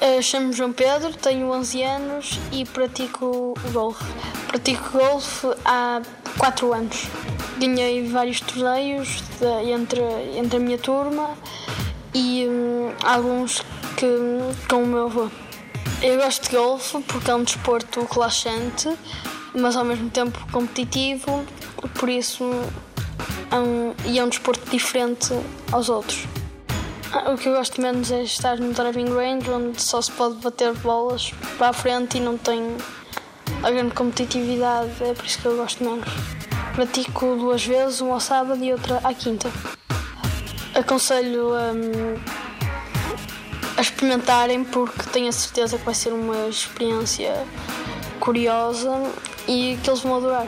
Uh, Chamo-me João Pedro, tenho 11 anos e pratico golfe. Pratico golfe há 4 anos. Ganhei vários torneios de, entre, entre a minha turma e um, alguns que, com o meu avô. Eu gosto de golfe porque é um desporto relaxante, mas ao mesmo tempo competitivo, por isso é um, e é um desporto diferente aos outros. Ah, o que eu gosto menos é estar no driving range, onde só se pode bater bolas para a frente e não tem a grande competitividade, é por isso que eu gosto menos. Pratico duas vezes, uma ao sábado e outra à quinta. Aconselho um, a experimentarem porque tenho a certeza que vai ser uma experiência curiosa e que eles vão adorar.